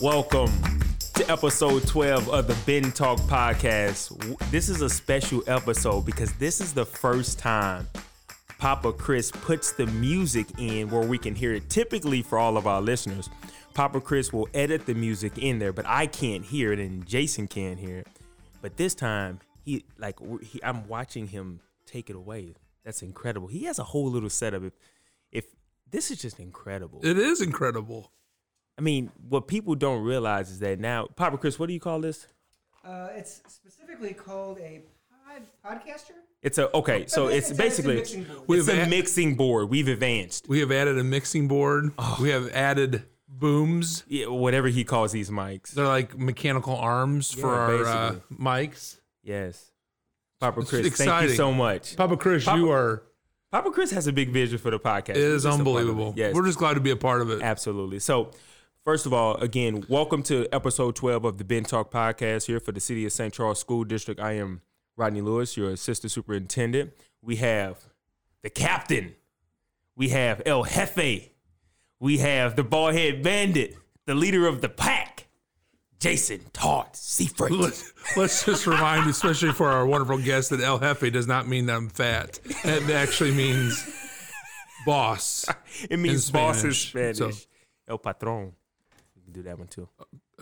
Welcome to episode 12 of the Ben Talk podcast. This is a special episode because this is the first time Papa Chris puts the music in where we can hear it. Typically, for all of our listeners, Papa Chris will edit the music in there, but I can't hear it and Jason can't hear it. But this time, he like he, I'm watching him take it away. That's incredible. He has a whole little setup. If, if this is just incredible. It is incredible. I mean, what people don't realize is that now, Papa Chris, what do you call this? Uh, it's specifically called a pod podcaster. It's a okay, so It's- it's it's it's a basically mixing board. it's We've a a- mixing board. We've advanced. We have added a mixing board. Oh. We have added booms. Yeah, whatever he calls these mics. They're like mechanical arms for our uh, mics. Yes. Papa Chris, thank you so much. Papa Chris, Papa- you are. Papa Chris has a big vision for the podcast. It is We're just a part of it. unbelievable. Yes. We're just glad to be a part of it. Absolutely. So, first of all, again, welcome to episode 12 of the Ben Talk podcast here for the City of St. Charles School District. I am Rodney Lewis, your assistant superintendent. We have the captain. We have El Jefe. We have the bald head bandit, the leader of the pack, Jason Todd Seafried. Let's, let's just remind, especially for our wonderful guest, that El Jefe does not mean that I'm fat. It actually means boss. It means in boss in Spanish, Spanish. so- El Patron. Do that one too.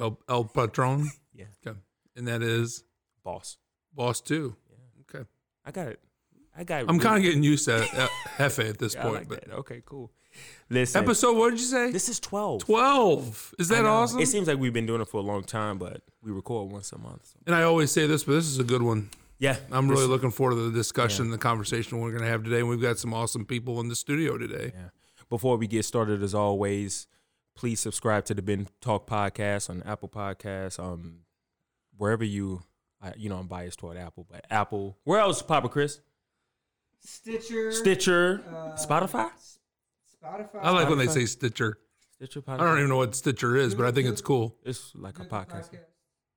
El, El Patron. Yeah. Okay. And that is Boss. boss too. Yeah. Okay. I got it. I got it. I'm kind of getting used to uh, Jefe at this I point. like but that. Okay, cool. Listen, Episode, what did you say? this is 12. 12. Is that awesome? It seems like we've been doing it for a long time, but we record once a month. so- and I always say this, but this is a good one. Yeah, I'm really looking forward to the discussion, the conversation we're going to have today. And we've got some awesome people in the studio today. Yeah. Before we get started, as always, please subscribe to the Ben Talk podcast on Apple Podcasts, um, wherever you, I, you know, I'm biased toward Apple, but Apple. Where else, Papa Chris? Stitcher. Stitcher, uh, Spotify. Spotify. I like when they say Stitcher. Stitcher I don't even know what Stitcher is, but I think it's cool. It's like a podcast. Podcast.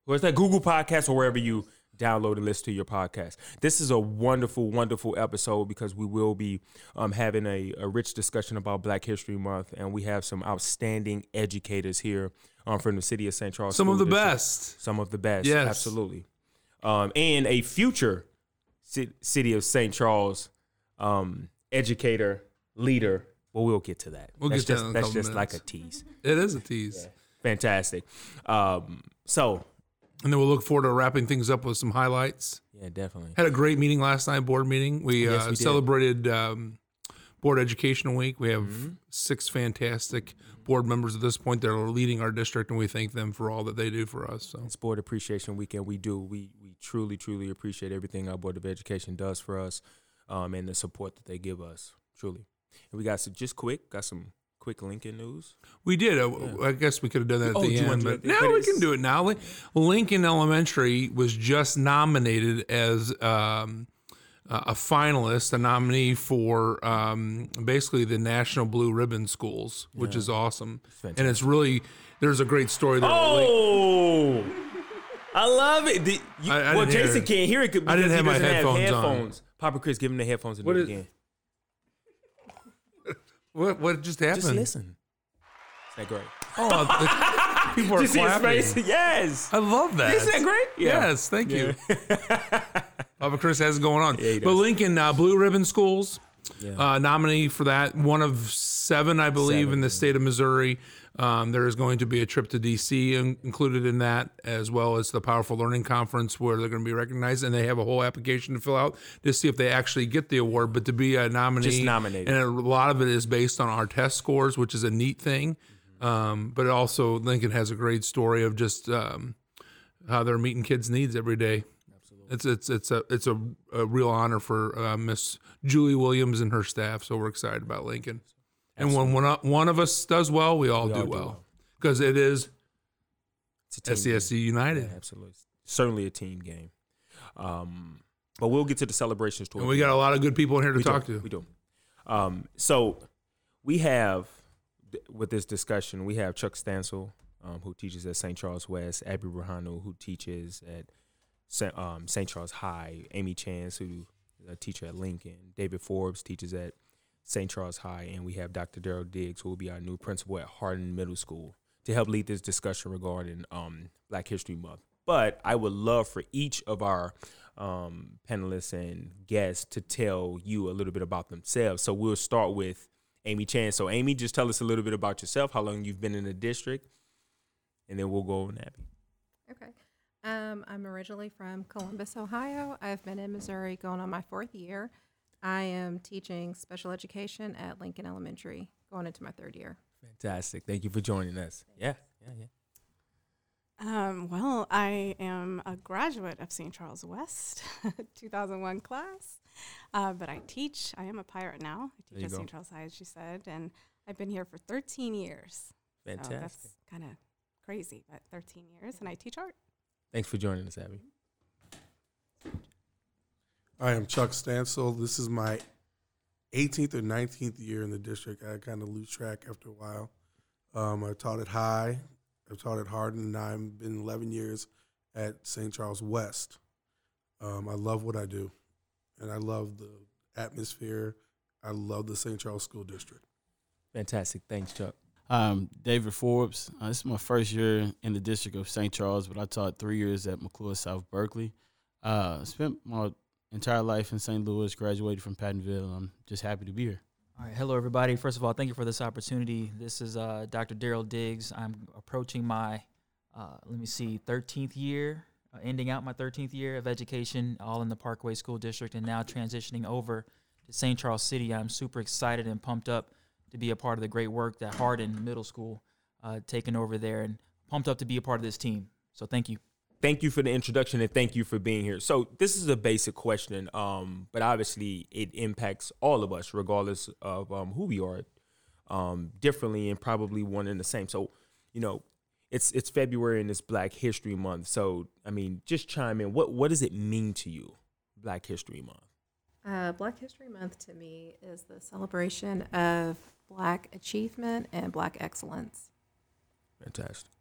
Or it's that Google Podcast or wherever you download and listen to your podcast. This is a wonderful, wonderful episode because we will be um, having a, a rich discussion about Black History Month, and we have some outstanding educators here um, from the city of St. Charles. Some of the District. best. Some of the best. Yes. Absolutely. Um, and a future ci- city of St. Charles um, educator, leader. Well, we'll get to that. We'll that's get to just, that That's just like a tease. It is a tease. Fantastic. Um, so, And then we'll look forward to wrapping things up with some highlights. yeah, definitely. Had a great meeting last night, board meeting. We, Yes, uh, we celebrated um, Board Educational Week. We have Mm-hmm. six fantastic board members at this point that are leading our district, and we thank them for all that they do for us. So It's Board Appreciation Weekend. We do. We we truly, truly appreciate everything our Board of Education does for us, um, and the support that they give us. Truly. And we got some just quick, got some quick Lincoln news. we did. Uh, I guess we could have done that at Oh, the do you want end, to but now we can do it now. Lincoln Elementary was just nominated as um, a a finalist, a nominee for um, basically the National Blue Ribbon Schools, which is awesome. fantastic. And it's really there's a great story there. Oh, I love it. The, you, I- I well, didn't hear Jason it. can't hear it because I didn't he have my doesn't headphones on. headphones. Papa Chris, give him the headphones and What do it is- again. What what just happened? Just listen. Is that great? Oh, the- people are Just see his clapping. face. Yes. I love that. Isn't that great? Yeah. Yes, thank you. Papa Chris has it going on. he but does. Lincoln uh, Blue Ribbon Schools, Yeah. uh, nominee for that, one of seven, I believe, Seven, in the state of Missouri. Um, there is going to be a trip to DC in- included in that, as well as the Powerful Learning Conference, where they're going to be recognized, and they have a whole application to fill out to see if they actually get the award. But to be a nominee, Just nominated. and a lot of it is based on our test scores, which is a neat thing. Um, but also, Lincoln has a great story of just um, how they're meeting kids' needs every day. Absolutely, it's it's it's a it's a, a real honor for uh, Miss Julie Williams and her staff. So we're excited about Lincoln. And when one one of us does well, we all, all do, do well well. because it is It's a team game. United. Yeah, absolutely. Certainly a team game. Um, but we'll get to the celebrations And we got a lot of good people in here to we talk do. to. We do. Um, so we have with this discussion, we have Chuck Stansel, um, who teaches at St. Charles West, Abby Rahano, who teaches at St. Um, St. Charles High, Amy Chance, who is a teacher at Lincoln, David Forbes teaches at St. Charles High, and we have Dr. Daryl Diggs, who will be our new principal at Hardin Middle School. to help lead this discussion regarding um, Black History Month. But I would love for each of our um, panelists and guests to tell you a little bit about themselves. So we'll start with Amy Chan. So Amy, just tell us a little bit about yourself, how long you've been in the district, and then we'll go on Abby. Okay. Um, I'm originally from Columbus, Ohio. I've been in Missouri going on my fourth year. I am teaching special education at Lincoln Elementary, going into my third year. Fantastic. Thank you for joining us. Yeah, yeah, yeah. Um, well, I am a graduate of St. Charles West, 2001 class, uh, but I teach. I am a pirate now. I teach at go. St. Charles High, as you said, and I've been here for 13 years. So Fantastic. that's kind of crazy, but 13 years, and I teach art. Thanks for joining us, Abby. I am Chuck Stansel. This is my 18th or 19th year in the district. I kind of lose track after a while. Um, I taught at High, I've taught at Hardin, and I've been 11 years at St. Charles West. Um, I love what I do, and I love the atmosphere. I love the St. Charles School District. Fantastic. Thanks, Chuck. I'm David Forbes. Uh, this is my first year in the district of St. Charles, but I taught three years at McCluer South Berkeley. Uh, spent my entire life in St. Louis, graduated from Pattonville, I'm just happy to be here. All right, hello everybody. First of all, thank you for this opportunity. This is uh, Dr. Daryl Diggs. I'm approaching my, uh, let me see, 13th year, uh, ending out my 13th year of education, all in the Parkway School District, and now transitioning over to St. Charles City. I'm super excited and pumped up to be a part of the great work that Hardin Middle School uh, taken over there, and pumped up to be a part of this team. So thank you. Thank you for the introduction and thank you for being here. So this is a basic question, um, but obviously it impacts all of us, regardless of um, who we are, um, differently and probably one and the same. So, you know, it's it's February and it's Black History Month. So, I mean, just chime in. What what does it mean to you, Black History Month? Uh, Black History Month to me is the celebration of Black achievement and Black excellence. Fantastic.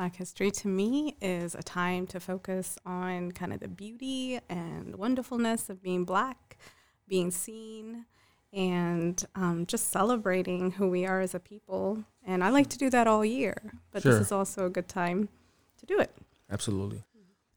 Black history to me is a time to focus on kind of the beauty and wonderfulness of being black, being seen, and um, just celebrating who we are as a people. And I like to do that all year, but Sure. this is also a good time to do it. Absolutely.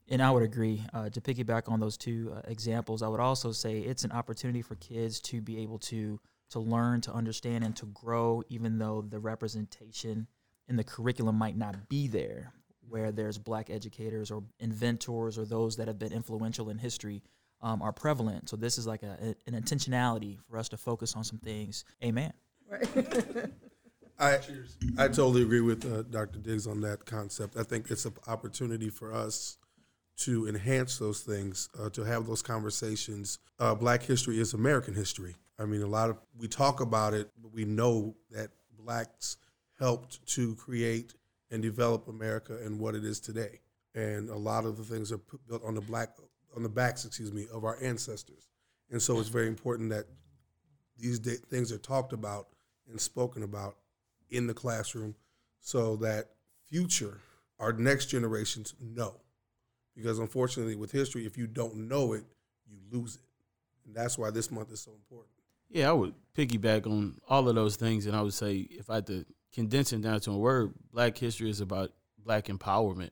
And I would agree. Uh, to piggyback on those two uh, examples, I would also say it's an opportunity for kids to be able to to learn, to understand, and to grow, even though the representation in the curriculum might not be there. Where there's black educators or inventors or those that have been influential in history um, are prevalent. So this is like a, a- an intentionality for us to focus on some things. Amen. Right. I I totally agree with uh, Dr. Diggs on that concept. I think it's an opportunity for us to enhance those things, uh, to have those conversations. Uh, Black history is American history. I mean, a lot of we talk about it, but we know that blacks helped to create and develop America and what it is today. And a lot of the things are built on the black on the backs, excuse me, of our ancestors. And so it's very important that these things are talked about and spoken about in the classroom so that future our next generations know because unfortunately with history if you don't know it you lose it and that's why this month is so important Yeah, I would piggyback on all of those things, and I would say if I had to condense it down to a word, Black history is about Black empowerment.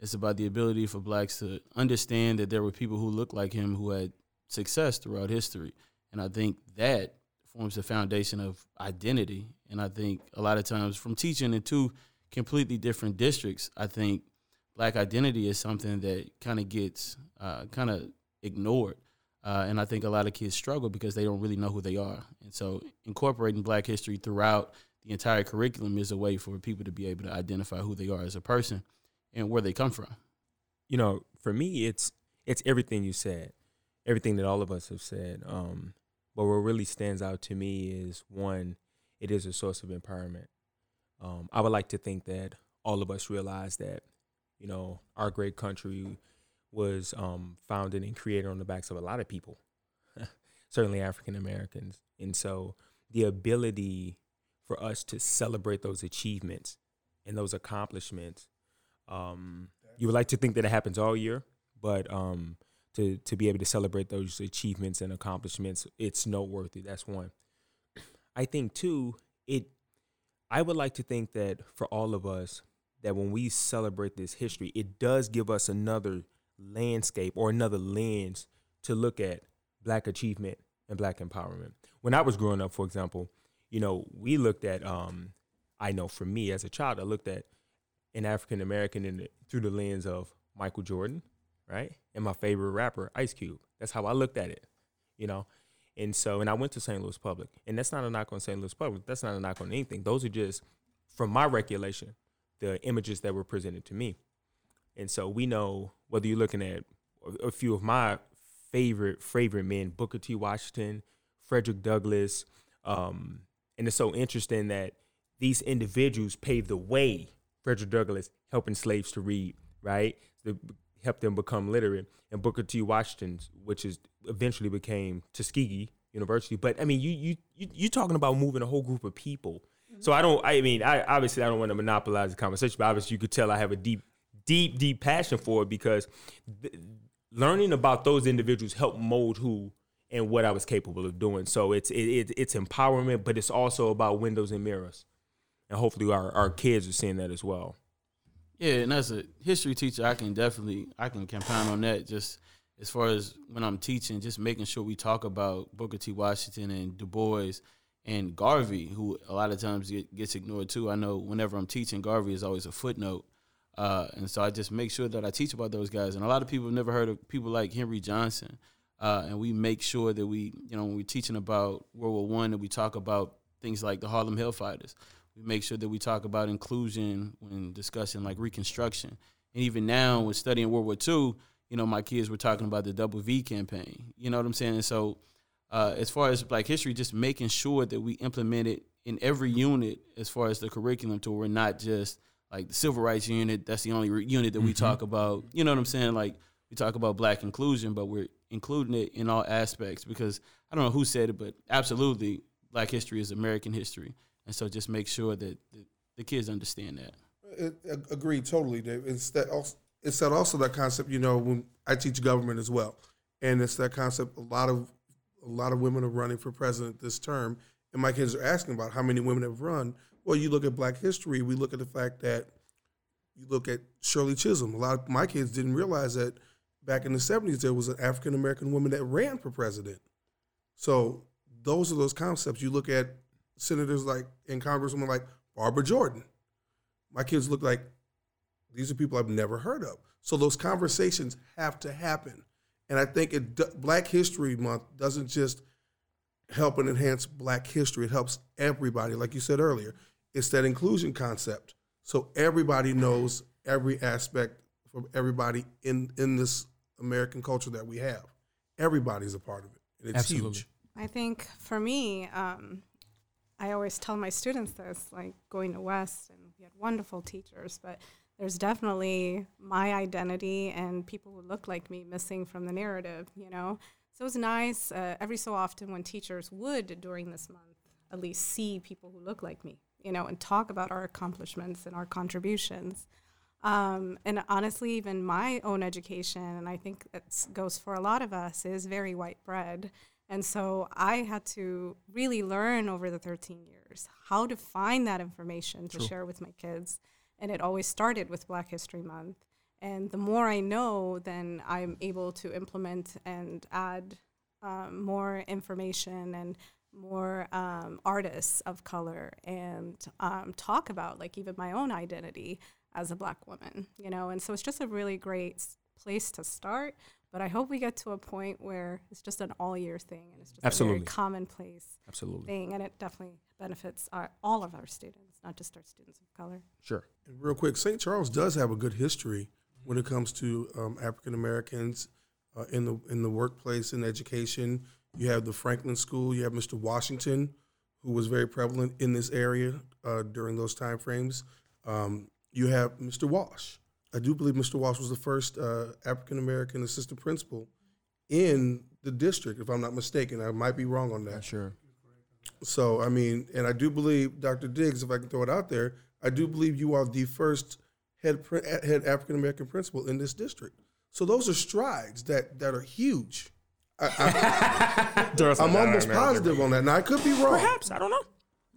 It's about the ability for blacks to understand that there were people who looked like him who had success throughout history, and I think that forms the foundation of identity. And I think a lot of times, from teaching in two completely different districts, I think Black identity is something that kind of gets uh, kind of ignored. Uh, and I think a lot of kids struggle because they don't really know who they are. And so incorporating black history throughout the entire curriculum is a way for people to be able to identify who they are as a person and where they come from. you know, for me, it's it's everything you said, everything that all of us have said. Um, but what really stands out to me is one, it is a source of empowerment. Um, I would like to think that all of us realize that, you know, our great country was um, founded and created on the backs of a lot of people, certainly African Americans, and so the ability for us to celebrate those achievements and those accomplishments. Um, you would like to think that it happens all year, but um, to to be able to celebrate those achievements and accomplishments, it's noteworthy. That's one. I think too, it I would like to think that for all of us, that when we celebrate this history, it does give us another landscape or another lens to look at black achievement and black empowerment. When I was growing up, for example, you know, we looked at um I know for me as a child, I looked at an African American through the lens of Michael Jordan, right? And my favorite rapper, Ice Cube. That's how I looked at it, you know. And so, and I went to St. Louis Public, and that's not a knock on St. Louis Public. That's not a knock on anything. Those are just, from my regulation, the images that were presented to me. And so we know whether you're looking at a- few of my favorite favorite men, Booker T. Washington, Frederick Douglass, um, and it's so interesting that these individuals paved the way. Frederick Douglass helping slaves to read, right? To help them become literate, and Booker T. Washington, which is eventually became Tuskegee University. But I mean, you you you you talking about moving a whole group of people. So I don't. I mean, I obviously I don't want to monopolize the conversation, but obviously you could tell I have a deep, deep, deep passion for it because th- learning about those individuals helped mold who and what I was capable of doing. So it's it, it it's empowerment, but it's also about windows and mirrors, and hopefully our our kids are seeing that as well. Yeah, and as a history teacher, I can definitely I can compound on that. Just as far as when I'm teaching, just making sure we talk about Booker T. Washington and Du Bois and Garvey, who a lot of times get, gets ignored too. I know whenever I'm teaching, Garvey is always a footnote, uh, and so I just make sure that I teach about those guys. And a lot of people have never heard of people like Henry Johnson, uh, and we make sure that we, you know, when we're teaching about World War One, that we talk about things like the Harlem Hellfighters. We make sure that we talk about inclusion when discussing like Reconstruction, and even now when studying World War II, you know, my kids were talking about the Double V campaign. You know what I'm saying? And so, uh, as far as Black history, just making sure that we implement it in every unit as far as the curriculum, to where we're not just like the civil rights unit. That's the only re- unit that we mm-hmm. talk about. You know what I'm saying? Like we talk about Black inclusion, but we're including it in all aspects because I don't know who said it, but absolutely, Black history is American history, and so just make sure that the, the kids understand that. Uh, it, agreed totally, Dave. It's that also, it's that also that concept. You know, when I teach government as well, and it's that concept. A lot of a lot of women are running for president this term, and my kids are asking about how many women have run. Well, you look at Black history. We look at the fact that you look at Shirley Chisholm. A lot of my kids didn't realize that back in the seventies there was an African American woman that ran for president. So those are those concepts. You look at senators like and congresswomen like Barbara Jordan. My kids look like these are people I've never heard of. So those conversations have to happen. And I think it, Black History Month doesn't just help and enhance Black history. It helps everybody. Like you said earlier, it's that inclusion concept. So everybody knows every aspect from everybody in in this American culture that we have. Everybody's a part of it, and it's Absolutely. huge. I think for me, um, I always tell my students this, like going to West, and we had wonderful teachers, but there's definitely my identity and people who look like me missing from the narrative, you know? So it's nice uh, every so often when teachers would, during this month, at least see people who look like me, you know, and talk about our accomplishments and our contributions. Um, and honestly, even my own education, and I think it goes for a lot of us, is very white bread. And so I had to really learn over the 13 years how to find that information to share with my kids. And it always started with Black History Month. And the more I know, then I'm able to implement and add um, more information and more um, artists of color and um, talk about like even my own identity as a black woman, you know. And so it's just a really great place to start. But I hope we get to a point where it's just an all year thing and it's just a Absolutely. very commonplace Absolutely. thing, and it definitely benefits our, all of our students, not just our students of color. Sure. And real quick, St. Charles does have a good history when it comes to um, African Americans uh, in the in the workplace and education. You have the Franklin School. You have Mr. Washington, who was very prevalent in this area uh, during those time frames. Um, you have Mr. Walsh. I do believe Mr. Walsh was the first uh, African American assistant principal in the district, if I'm not mistaken. I might be wrong on that. Not sure. So I mean, and I do believe, Dr. Diggs, if I can throw it out there, I do believe you are the first head head African American principal in this district. So those are strides that that are huge. I, I, I'm almost positive on that. Now I could be wrong. Perhaps I don't know.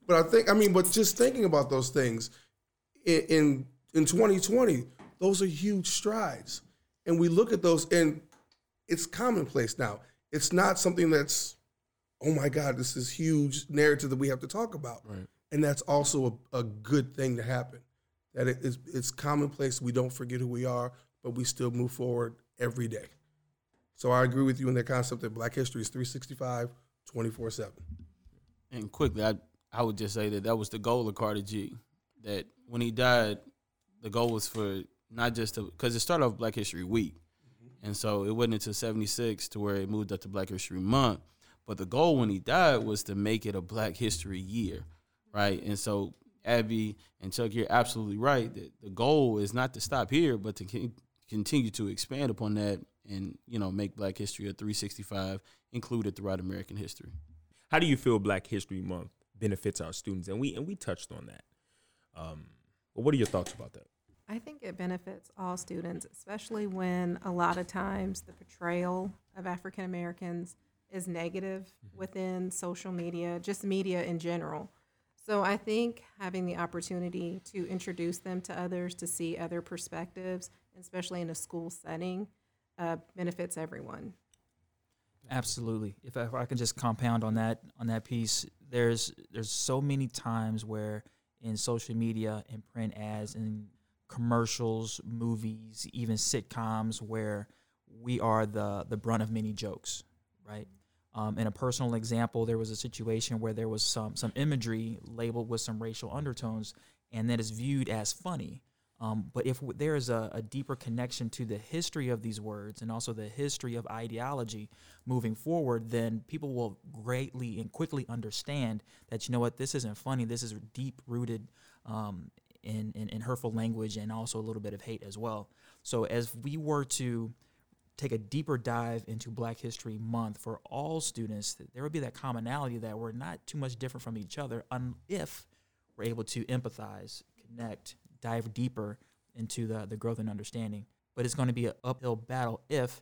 But I think I mean, but just thinking about those things in in, in 2020, those are huge strides, and we look at those and it's commonplace now. It's not something that's oh my God, this is huge narrative that we have to talk about. Right. And that's also a, a good thing to happen. That it is it's commonplace. We don't forget who we are, but we still move forward every day. So I agree with you in that concept that Black History is 365, 24 7. And quickly, I I would just say that that was the goal of Carter G. That when he died, the goal was for not just to because it started off Black History Week, mm-hmm. and so it wasn't until '76 to where it moved up to Black History Month. But the goal when he died was to make it a Black History Year, right? And so Abby and Chuck, you're absolutely right. That the goal is not to stop here, but to continue to expand upon that and you know make Black History a 365 included throughout American history. How do you feel Black History Month benefits our students? And we and we touched on that. Um, but what are your thoughts about that? I think it benefits all students, especially when a lot of times the portrayal of African Americans is negative within social media, just media in general. So I think having the opportunity to introduce them to others, to see other perspectives, especially in a school setting, uh, benefits everyone. Absolutely. If I, if I can just compound on that on that piece, there's there's so many times where in social media and print ads and commercials, movies, even sitcoms, where we are the the brunt of many jokes, right? Um, in a personal example, there was a situation where there was some some imagery labeled with some racial undertones, and that is viewed as funny. Um, but if w- there is a, a deeper connection to the history of these words and also the history of ideology moving forward, then people will greatly and quickly understand that you know what this isn't funny. This is deep rooted um, in, in in hurtful language and also a little bit of hate as well. So as we were to take a deeper dive into Black History Month for all students, there would be that commonality that we're not too much different from each other un- if we're able to empathize, connect, dive deeper into the, the growth and understanding. But it's going to be an uphill battle if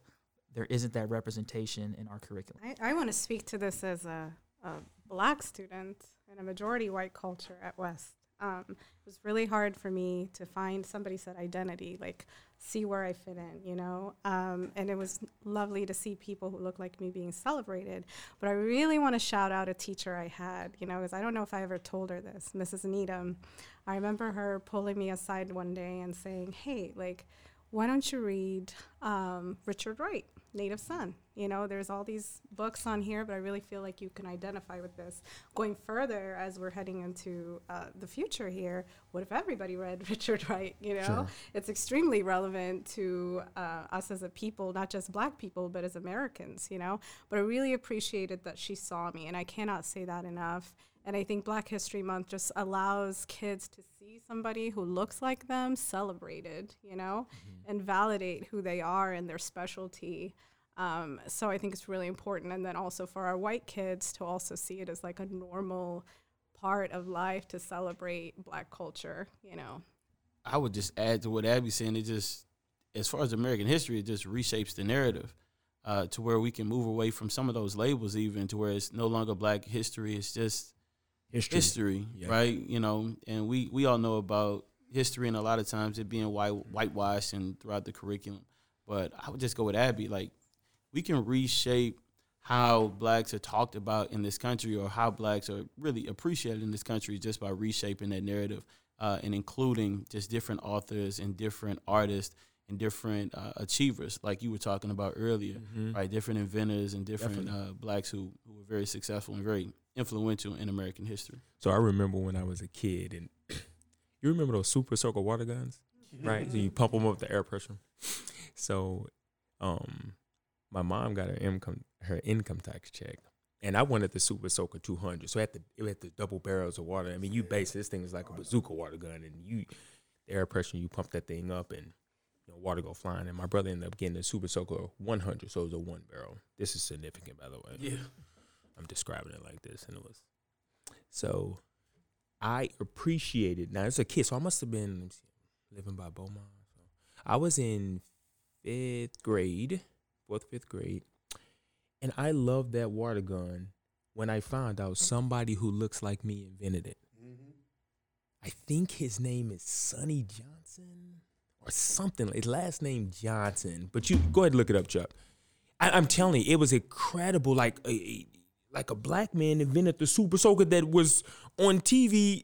there isn't that representation in our curriculum. I, I want to speak to this as a, a black student in a majority white culture at West. Um, it was really hard for me to find somebody said identity, like see where I fit in, you know. Um, and it was lovely to see people who look like me being celebrated. But I really want to shout out a teacher I had, you know, because I don't know if I ever told her this, Mrs. Needham. I remember her pulling me aside one day and saying, "Hey, like, why don't you read um, Richard Wright, Native Son? You know, there's all these books on here, but I really feel like you can identify with this. Going further, as we're heading into uh, the future here, what if everybody read Richard Wright? You know, it's extremely relevant to uh, us as a people, not just Black people, but as Americans. You know, but I really appreciated that she saw me, and I cannot say that enough. And I think Black History Month just allows kids to see somebody who looks like them celebrated, you know, and validate who they are and their specialty. Um, so I think it's really important. And then also for our white kids to also see it as like a normal part of life to celebrate Black culture, you know. I would just add to what Abby's saying. It just, as far as American history, it just reshapes the narrative uh, to where we can move away from some of those labels, even to where it's no longer Black history. It's just History. history, Yeah. right? You know, and we we all know about history, and a lot of times it being white whitewashed and throughout the curriculum. But I would just go with Abby. Like, we can reshape how blacks are talked about in this country, or how blacks are really appreciated in this country, just by reshaping that narrative uh, and including just different authors and different artists and different uh, achievers, like you were talking about earlier, Mm-hmm. right? Different inventors and different uh, blacks who, who were very successful and very influential in American history. So I remember when I was a kid, and you remember those super soaker water guns, right? So you pump them up with the air pressure. So, um, my mom got her income her income tax check, and I wanted the super soaker two hundred. So it had the it had the double barrels of water. I mean, you base this thing is like a bazooka water gun, and you the air pressure you pump that thing up and. You know, water go flying, and my brother ended up getting the Super Soaker 100, so it was a one barrel. This is significant, by the way. Yeah. I'm describing it like this, and it was so I appreciated. Now, it's a kid, so I must have been see, living by Beaumont. So I was in fifth grade, fourth, fifth grade, and I loved that water gun when I found out somebody who looks like me invented it. Mm-hmm. I think his name is Sonny Johnson or something. His last name Johnson. But you go ahead and look it up, Chuck. I, I'm telling you, it was incredible. Like a like a black man invented the super soaker that was on TV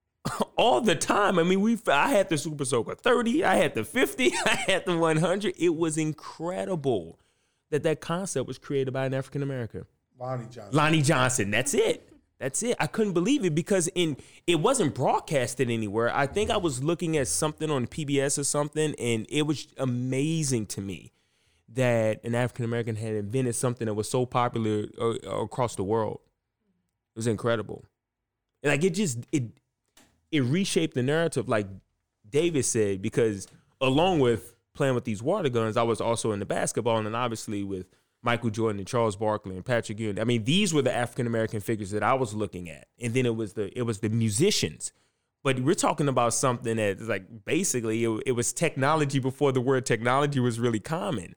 all the time. I mean, we I had the super soaker 30, I had the 50, I had the 100. It was incredible that that concept was created by an African American. Lonnie Johnson. Lonnie Johnson. That's it. That's it. I couldn't believe it because in it wasn't broadcasted anywhere. I think I was looking at something on PBS or something, and it was amazing to me that an African American had invented something that was so popular uh, across the world. It was incredible. Like it just it it reshaped the narrative, like David said, because along with playing with these water guns, I was also in the basketball, and then obviously with Michael Jordan and Charles Barkley and Patrick Ewing. I mean, these were the African American figures that I was looking at, and then it was the it was the musicians. But we're talking about something that like basically it, it was technology before the word technology was really common.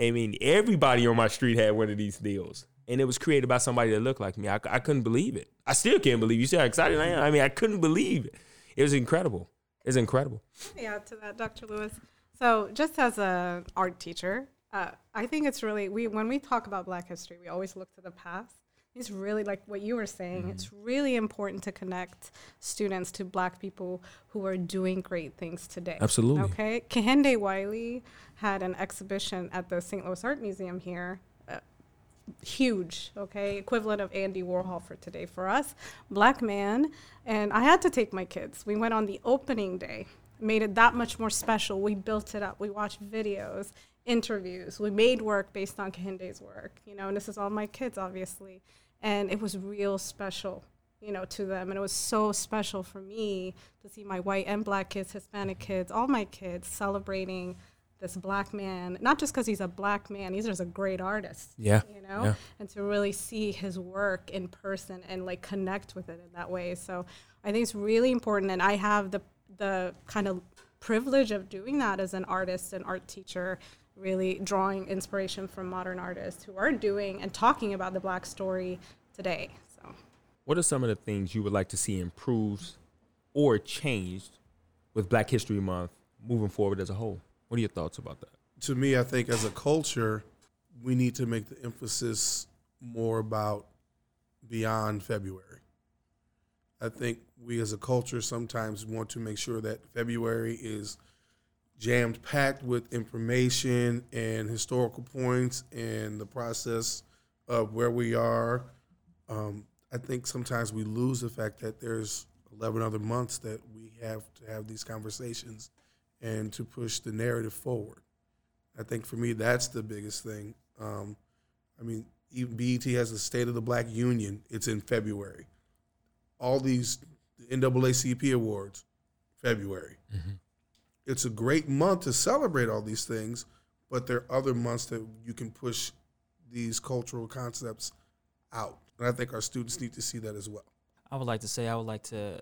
I mean, everybody on my street had one of these deals, and it was created by somebody that looked like me. I, I couldn't believe it. I still can't believe. You see how excited I am? I mean, I couldn't believe it. It was incredible. It's incredible. Yeah, to that, Dr. Lewis. So, just as an art teacher, uh, I think it's really we when we talk about Black history, we always look to the past. It's really like what you were saying. Mm-hmm. It's really important to connect students to Black people who are doing great things today. Absolutely. Okay. Kehinde Wiley had an exhibition at the St. Louis Art Museum here. uh, Huge, okay, equivalent of Andy Warhol for today for us, black man, and I had to take my kids. We went on the opening day, made it that much more special. We built it up. We watched videos, interviews. We made work based on Kehinde's work, you know, and this is all my kids, obviously. And it was real special, you know, to them. And it was so special for me to see my white and black kids, Hispanic kids, all my kids celebrating this black man, not just because he's a black man, he's just a great artist. Yeah, You know? yeah. And to really see his work in person and like connect with it in that way. So I think it's really important. And I have the, the kind of privilege of doing that as an artist and art teacher, really drawing inspiration from modern artists who are doing and talking about the black story today. So What are some of the things you would like to see improved or changed with Black History Month moving forward as a whole? What are your thoughts about that? to me, I think as a culture, we need to make the emphasis more about beyond February. I think we as a culture sometimes want to make sure that February is jammed packed with information and historical points and the process of where we are. Um, I think sometimes we lose the fact that there's 11 other months that we have to have these conversations and to push the narrative forward. I think for me, that's the biggest thing. Um, I mean, even BET has the State of the Black Union. It's in February. All these the NAACP awards, February. It's a great month to celebrate all these things, but there are other months that you can push these cultural concepts out. And I think our students need to see that as well. I would like to say I would like to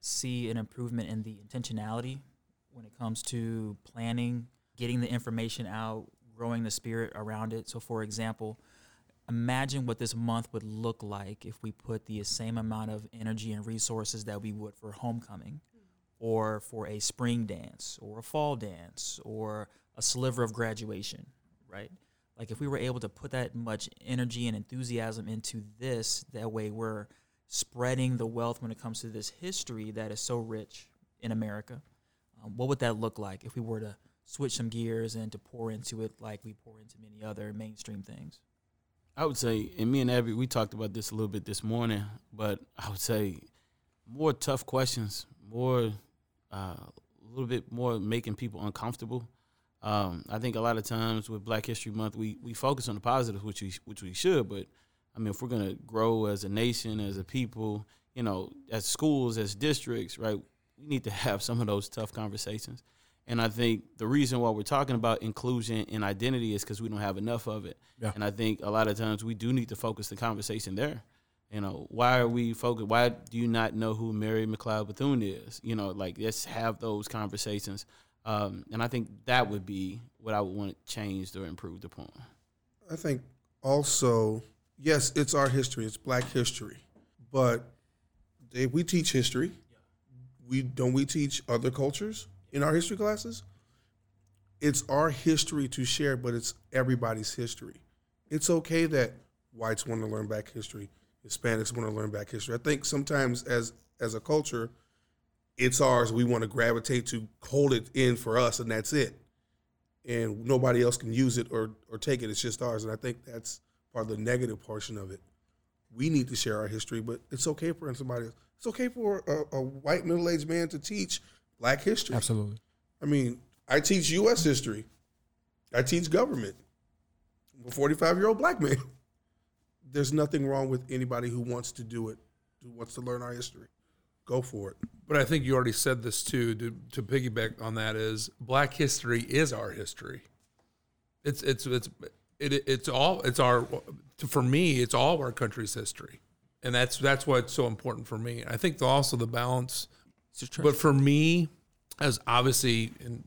see an improvement in the intentionality when it comes to planning, getting the information out, growing the spirit around it. So, for example, imagine what this month would look like if we put the same amount of energy and resources that we would for homecoming or for a spring dance or a fall dance or a sliver of graduation, right? Like if we were able to put that much energy and enthusiasm into this, that way we're spreading the wealth when it comes to this history that is so rich in America. Um, what would that look like if we were to switch some gears and to pour into it like we pour into many other mainstream things? I would say, and me and Abby, we talked about this a little bit this morning, but I would say more tough questions, more, uh, a little bit more making people uncomfortable. Um, I think a lot of times with Black History Month, we, we focus on the positives, which we which we should. But I mean, if we're gonna grow as a nation, as a people, you know, as schools, as districts, right, we need to have some of those tough conversations. And I think the reason why we're talking about inclusion and identity is because we don't have enough of it. Yeah. And I think a lot of times we do need to focus the conversation there. You know, why are we focused? Why do you not know who Mary McLeod Bethune is? You know, like let's have those conversations. Um, and I think that would be what I would want changed or improved upon. I think also yes, it's our history. It's Black history, but if we teach history, we don't we teach other cultures in our history classes. It's our history to share, but it's everybody's history. It's okay that whites want to learn Black history, Hispanics want to learn Black history. I think sometimes as as a culture, it's ours. We want to gravitate to hold it in for us, and that's it. And nobody else can use it or or take it. It's just ours. And I think that's part of the negative portion of it. We need to share our history, but it's okay for somebody. Else. It's okay for a, a white middle aged man to teach Black history. Absolutely. I mean, I teach U.S. history. I teach government. I'm a 45 year old black man. There's nothing wrong with anybody who wants to do it, who wants to learn our history. Go for it. But I think you already said this too. To, to piggyback on that is Black history is our history. It's it's it's it, it's all it's our for me it's all our country's history, and that's that's what's so important for me. I think also the balance. But for me, as obviously and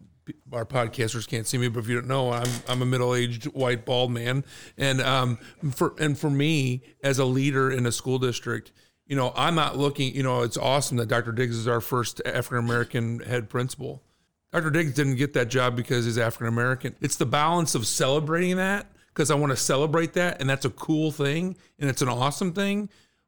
our podcasters can't see me, but if you don't know, I'm I'm a middle aged white bald man, and um for and for me as a leader in a school district you know, I'm not looking, you know, it's awesome that Dr. Diggs is our first African American head principal. Dr. Diggs didn't get that job because he's African American. It's the balance of celebrating that because I want to celebrate that and that's a cool thing and it's an awesome thing,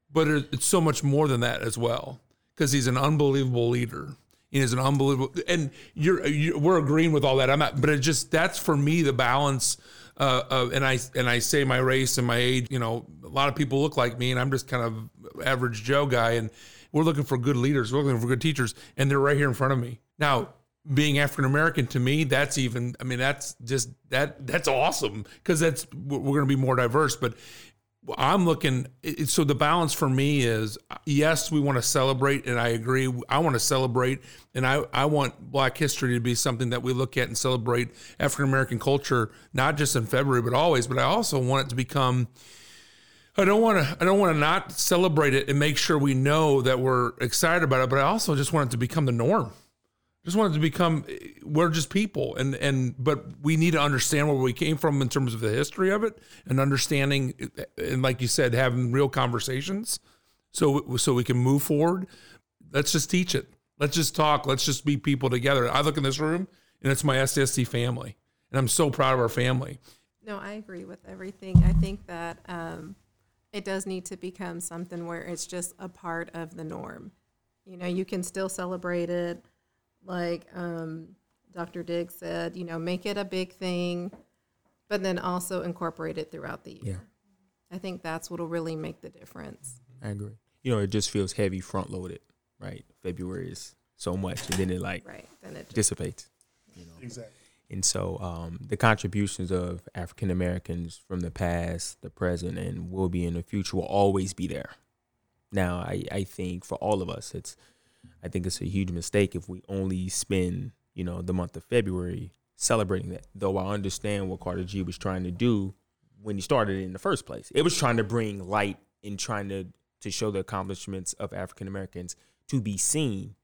but it's so much more than that as well because he's an unbelievable leader. Is an unbelievable, and you're, you're we're agreeing with all that. I'm not, but it just that's for me the balance uh, uh, and I and I say my race and my age. You know, a lot of people look like me, and I'm just kind of average Joe guy. And we're looking for good leaders. We're looking for good teachers, and they're right here in front of me now. Being African American to me, that's even. I mean, that's just that. That's awesome because that's we're going to be more diverse. But I'm looking. So the balance for me is uh, yes, we want to celebrate, and I agree. I want to celebrate, and I, I want Black History to be something that we look at and celebrate African American culture, not just in February but always. But I also want it to become. I don't want to. I don't want to not celebrate it and make sure we know that we're excited about it. But I also just want it to become the norm just wanted to become we're just people. And and but we need to understand where we came from in terms of the history of it and understanding and like you said having real conversations so so we can move forward. Let's just teach it. Let's just talk. Let's just be people together. I look in this room and it's my SSC family and i'm so proud of our family. No i agree with everything. I think that um, it does need to become something where it's just a part of the norm. You know you can still celebrate it like um, Dr. Diggs said, you know, make it a big thing, but then also incorporate it throughout the year. Yeah. I think that's what'll really make the difference. I agree. You know, it just feels heavy front loaded, right? February is so much, and then it like right. then it dissipates. You know? Exactly. And so um, the contributions of African Americans from the past, the present, and will be in the future will always be there. Now, I, I think for all of us, it's I think it's a huge mistake if we only spend, you know, the month of February celebrating that. Though I understand what Carter G was trying to do when he started it in the first place. It was trying to bring light and trying to to show the accomplishments of African Americans to be seen,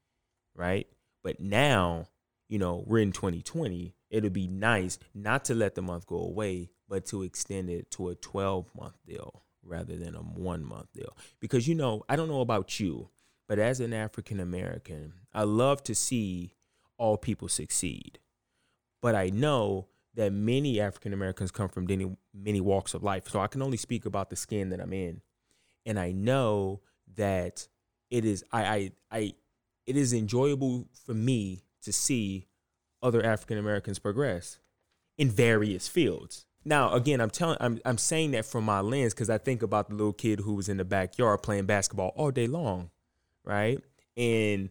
right? But now, you know, we're in 2020. It'll be nice not to let the month go away, but to extend it to a 12 month deal rather than a one month deal. Because, you know, I don't know about you, but as an African American, I love to see all people succeed. But I know that many African Americans come from many, many walks of life. So I can only speak about the skin that I'm in. And I know that it is I I, I it is enjoyable for me to see other African Americans progress in various fields. Now, again, I'm telling, I'm, I'm saying that from my lens because I think about the little kid who was in the backyard playing basketball all day long right? And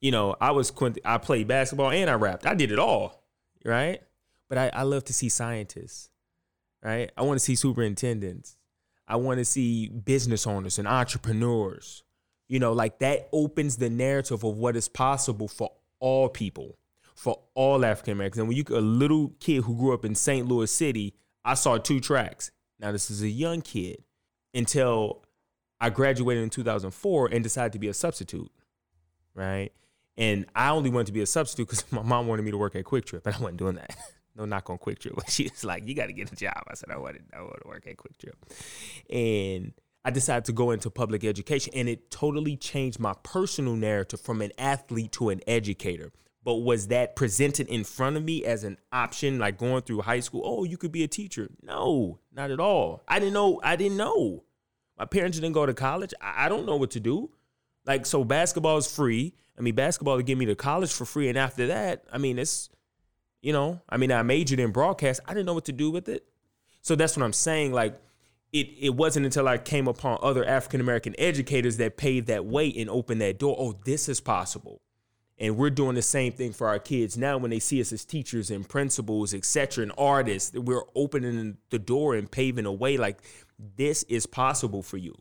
you know, I was I played basketball and I rapped. I did it all, right? But I, I love to see scientists, right? I want to see superintendents. I want to see business owners and entrepreneurs. You know, like that opens the narrative of what is possible for all people, for all African Americans. And when you a little kid who grew up in St. Louis City, I saw two tracks. Now this is a young kid until I graduated in 2004 and decided to be a substitute, right? And I only wanted to be a substitute because my mom wanted me to work at QuikTrip, and I wasn't doing that. no knock on QuikTrip. She was like, "You got to get a job." I said, "I want to, I want to work at QuikTrip," and I decided to go into public education, and it totally changed my personal narrative from an athlete to an educator. But was that presented in front of me as an option, like going through high school? Oh, you could be a teacher. No, not at all. I didn't know. I didn't know. My parents didn't go to college. I, don't know what to do. Like, so basketball is free. I mean, basketball to get me to college for free. And after that, I mean, it's, you know, I mean, I majored in broadcast. I didn't know what to do with it. So that's what I'm saying. Like, it, it wasn't until I came upon other African American educators that paved that way and opened that door. Oh, this is possible. And we're doing the same thing for our kids now when they see us as teachers and principals, etc and artists. We're opening the door and paving a way like this is possible for you.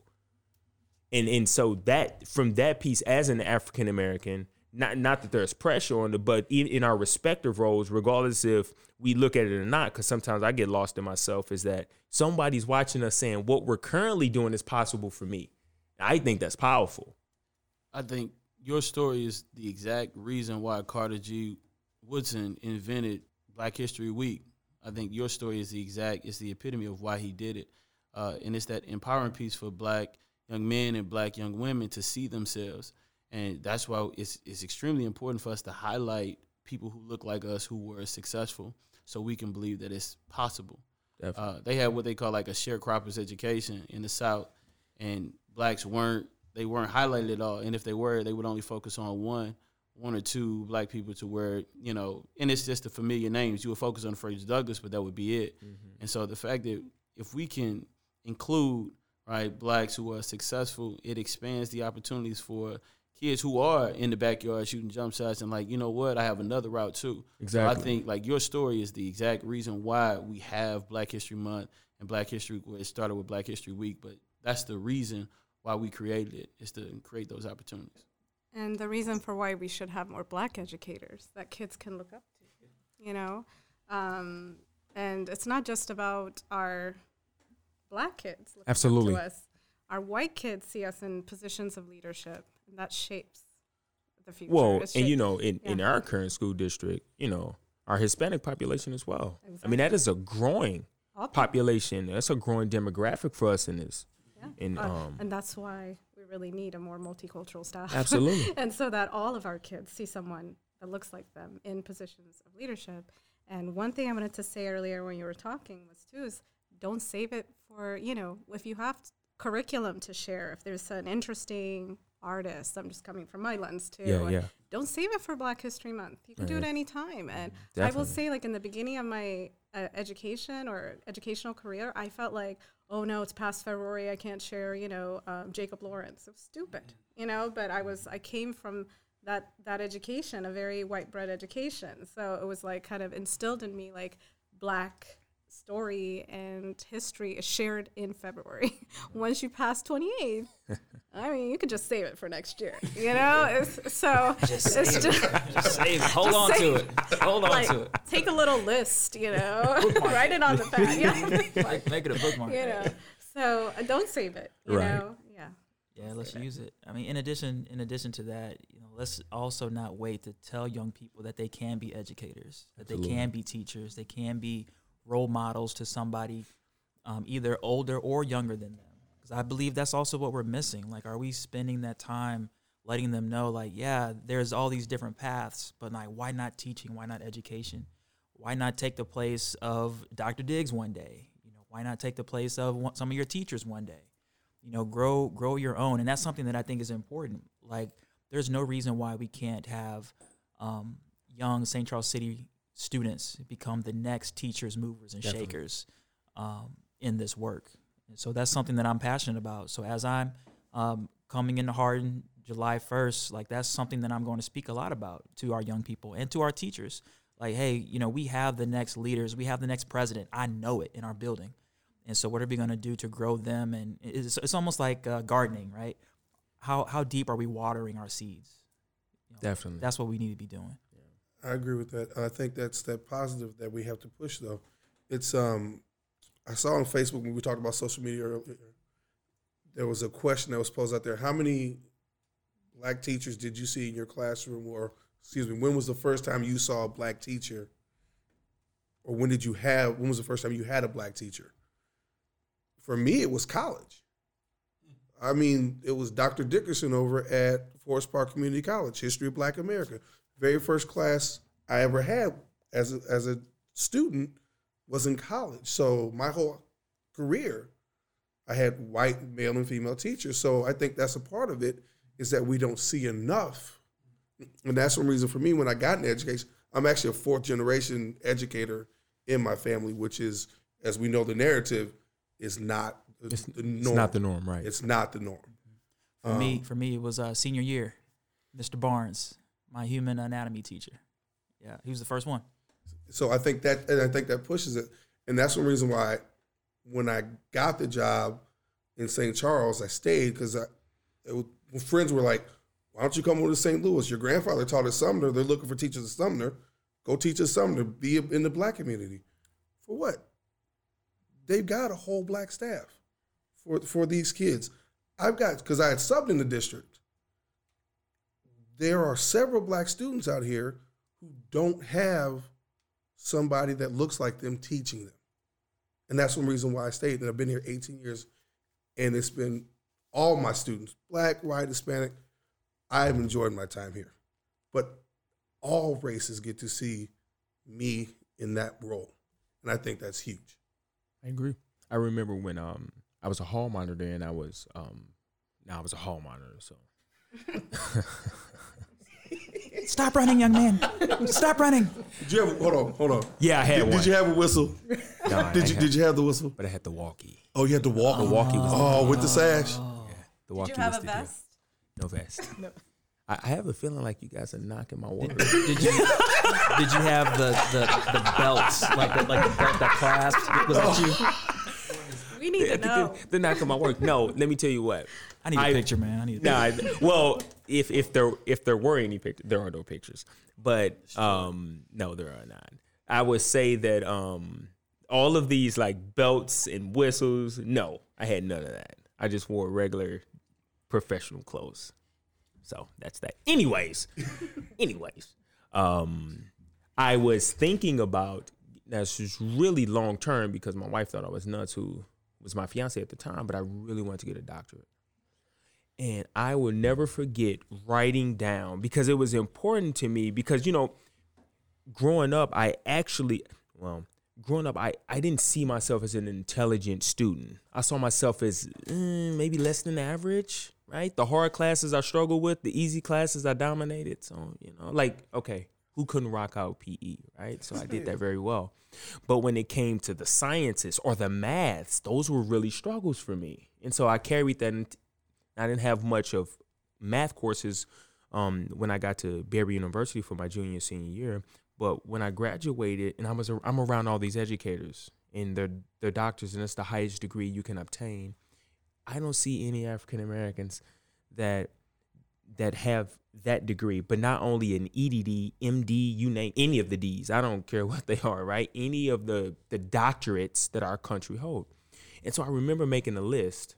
And and so that from that piece as an African American, not not that there's pressure on it, but in, in our respective roles, regardless if we look at it or not, because sometimes I get lost in myself, is that somebody's watching us saying what we're currently doing is possible for me. I think that's powerful. I think your story is the exact reason why Carter G. Woodson invented Black History Week. I think your story is the exact, it's the epitome of why he did it. Uh, and it's that empowering piece for black young men and black young women to see themselves. And that's why it's, it's extremely important for us to highlight people who look like us who were successful so we can believe that it's possible. Uh, they had what they call like a sharecroppers education in the South, and blacks weren't they weren't highlighted at all. And if they were, they would only focus on one, one or two black people to where you know. And it's just the familiar names. You would focus on Frederick Douglass, but that would be it. Mm-hmm. And so the fact that if we can include right blacks who are successful, it expands the opportunities for kids who are in the backyard shooting jump shots and like you know what I have another route too. So I think like your story is the exact reason why we have Black History Month and Black History. Well, it started with Black History Week, but that's the reason why we created it is to create those opportunities. And the reason for why we should have more black educators that kids can look up to, you know? Um, and it's not just about our black kids looking Absolutely. up to us. Our white kids see us in positions of leadership, and that shapes the future. Well, It and you know, in, in our current school district, you know, our Hispanic population as well. I mean, that is a growing All people. population. That's a growing demographic for us in this. Yeah. And Uh, um, and that's why we really need a more multicultural staff. Absolutely. and so that all of our kids see someone that looks like them in positions of leadership. And one thing I wanted to say earlier when you were talking was too is don't save it for, you know, if you have curriculum to share, if there's an interesting artist, I'm just coming from my lens too. Yeah, yeah. Don't save it for Black History Month. You can do it Right. anytime. And I will say, like in the beginning of my uh, education or educational career, I felt like, oh no, it's past February. I can't share, you know, um, Jacob Lawrence. It was stupid, you know. But I was, I came from that that education, a very white bread education. So it was like kind of instilled in me, like black story and history is shared in February. Once you pass 28th, I mean, you could just save it for next year, you know? It's, so Just it's save just, it. Just save it. Hold Just on to save it. Hold on like, to it. take a little list, you know? Write it on the back. Yeah. Make, make it a bookmark. you know? So uh, don't save it, you Right. know? Yeah. Yeah, let's use it. I mean, in addition, in addition to that, you know, let's also not wait to tell young people that they can be educators, that they can be teachers, they can be role models to somebody, um, either older or younger than them. Because I believe that's also what we're missing. Like, are we spending that time letting them know, like, yeah, there's all these different paths, but like, why not teaching? Why not education? Why not take the place of Dr. Diggs one day? You know, why not take the place of one, some of your teachers one day? you know grow grow your own and that's something that i think is important like there's no reason why we can't have um, young st charles city students become the next teachers movers and Definitely. shakers um, in this work and so that's something that i'm passionate about so as i'm um, coming into hardin july 1st like that's something that i'm going to speak a lot about to our young people and to our teachers like hey you know we have the next leaders we have the next president i know it in our building and so, what are we going to do to grow them? And it's, it's almost like uh, gardening, right? How how deep are we watering our seeds? You know, Definitely. That's what we need to be doing. I agree with that. I think that's that positive that we have to push though. It's um I saw on Facebook when we talked about social media earlier, there was a question that was posed out there. How many black teachers did you see in your classroom or excuse me, when was the first time you saw a black teacher or when did you have? When was the first time you had a black teacher? For me, it was college. I mean, it was Dr. Dickerson over at Forest Park Community College, History of Black America. Very first class I ever had as a, as a student was in college. So my whole career, I had white male and female teachers. So I think that's a part of it is that we don't see enough. And that's one reason for me when I got in education, I'm actually a fourth generation educator in my family, which is, as we know, the narrative is not the, It's, the norm. it's not the norm, right? It's not the norm. For me, for me, it was uh, senior year. Mr. Barnes, my human anatomy teacher. Yeah, he was the first one. So I think that, and I think that pushes it, and that's one reason why, when I got the job in St. Charles, I stayed because I, friends were like, "Why don't you come over to St. Louis? Your grandfather taught at Sumner. They're looking for teachers at Sumner. Go teach at Sumner. Be in the black community. For what? They've got a whole black staff for for these kids. I've got because I had subbed in the district. There are several black students out here who don't have somebody that looks like them teaching them. And that's one reason why I stayed. And I've been here 18 years, and it's been all my students, black, white, Hispanic. I've enjoyed my time here. But all races get to see me in that role. And I think that's huge. I agree. I remember when um I was a hall monitor and I was um now I was a hall monitor, so Stop running, young man. Stop running. Did you have hold on, hold on. yeah, I had Did, one. did you have a whistle? No, I Did you had- did you have the whistle? But I had the walkie. Oh, you had to walk. The walkie was Oh, with the sash. the walkie Did you have was a the deal. vest? No vest. no. I, I have a feeling like you guys are knocking my word. Did you did you have the the, the belts like the, like the belt that clasps? Was that oh. you? We need to know. They're knocking my work. No, let me tell you what. I need a I- picture, man. I need. A No, picture. I, well, if if there if there were any pictures, there are no pictures. But um, no, there are not. I would say that um, all of these like belts and whistles. No, I had none of that. I just wore regular professional clothes. So that's that. Anyways, anyways, um, I was thinking about that's just really long term because my wife thought I was nuts, who was my fiance at the time, but I really wanted to get a doctorate. And I will never forget writing down because it was important to me because, you know, growing up, I actually, well, growing up, I, I didn't see myself as an intelligent student. I saw myself as mm, maybe less than average, right? The hard classes I struggled with, the easy classes I dominated. So, you know, like, okay, who couldn't rock out PE, right? So I did that very well. But when it came to the sciences or the maths, those were really struggles for me. And so I carried that. In, I didn't have much of math courses um, when I got to Barry University for my junior senior year. But when I graduated, and I was I'm around all these educators and they're they're doctors, and it's the highest degree you can obtain. I don't see any African Americans that that have that degree, but not only an EDD, MD, you name any of the D's. I don't care what they are, right? Any of the the doctorates that our country hold. And so I remember making a list,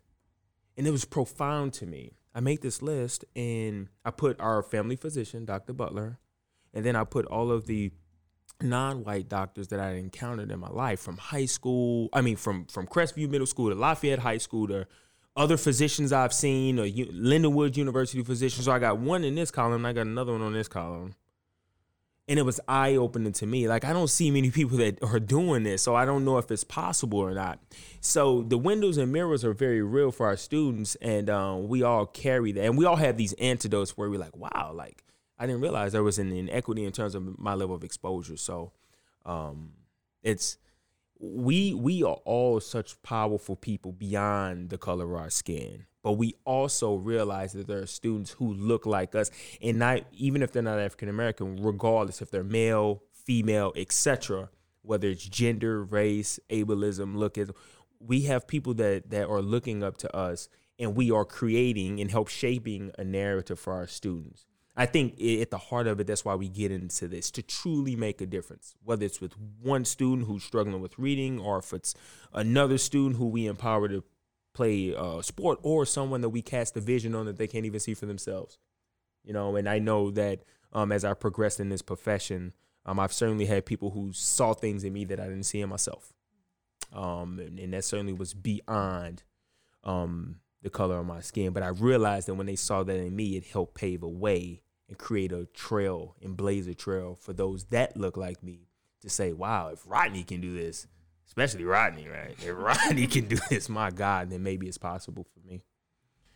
and it was profound to me. I made this list, and I put our family physician, Dr. Butler, and then I put all of the non-white doctors that I encountered in my life from high school. I mean, from from Crestview Middle School to Lafayette High School to other physicians I've seen, or U- Lindenwood University physicians. So I got one in this column, I got another one on this column. And it was eye opening to me. Like I don't see many people that are doing this, so I don't know if it's possible or not. So the windows and mirrors are very real for our students, and um, we all carry that, and we all have these antidotes where we're like, wow, like I didn't realize there was an inequity in terms of my level of exposure. So um, it's we we are all such powerful people beyond the color of our skin but we also realize that there are students who look like us and not even if they're not african american regardless if they're male female etc whether it's gender race ableism look at we have people that that are looking up to us and we are creating and help shaping a narrative for our students I think at the heart of it, that's why we get into this to truly make a difference. Whether it's with one student who's struggling with reading, or if it's another student who we empower to play uh, sport, or someone that we cast a vision on that they can't even see for themselves. You know, and I know that um, as I progressed in this profession, Um, I've certainly had people who saw things in me that I didn't see in myself, um, and, and that certainly was beyond um, the color of my skin. But I realized that when they saw that in me, it helped pave a way and create a trail and blaze a trail for those that look like me to say, "Wow, if Rodney can do this." Especially Rodney, right? If Rodney can do this, my God, then maybe it's possible for me.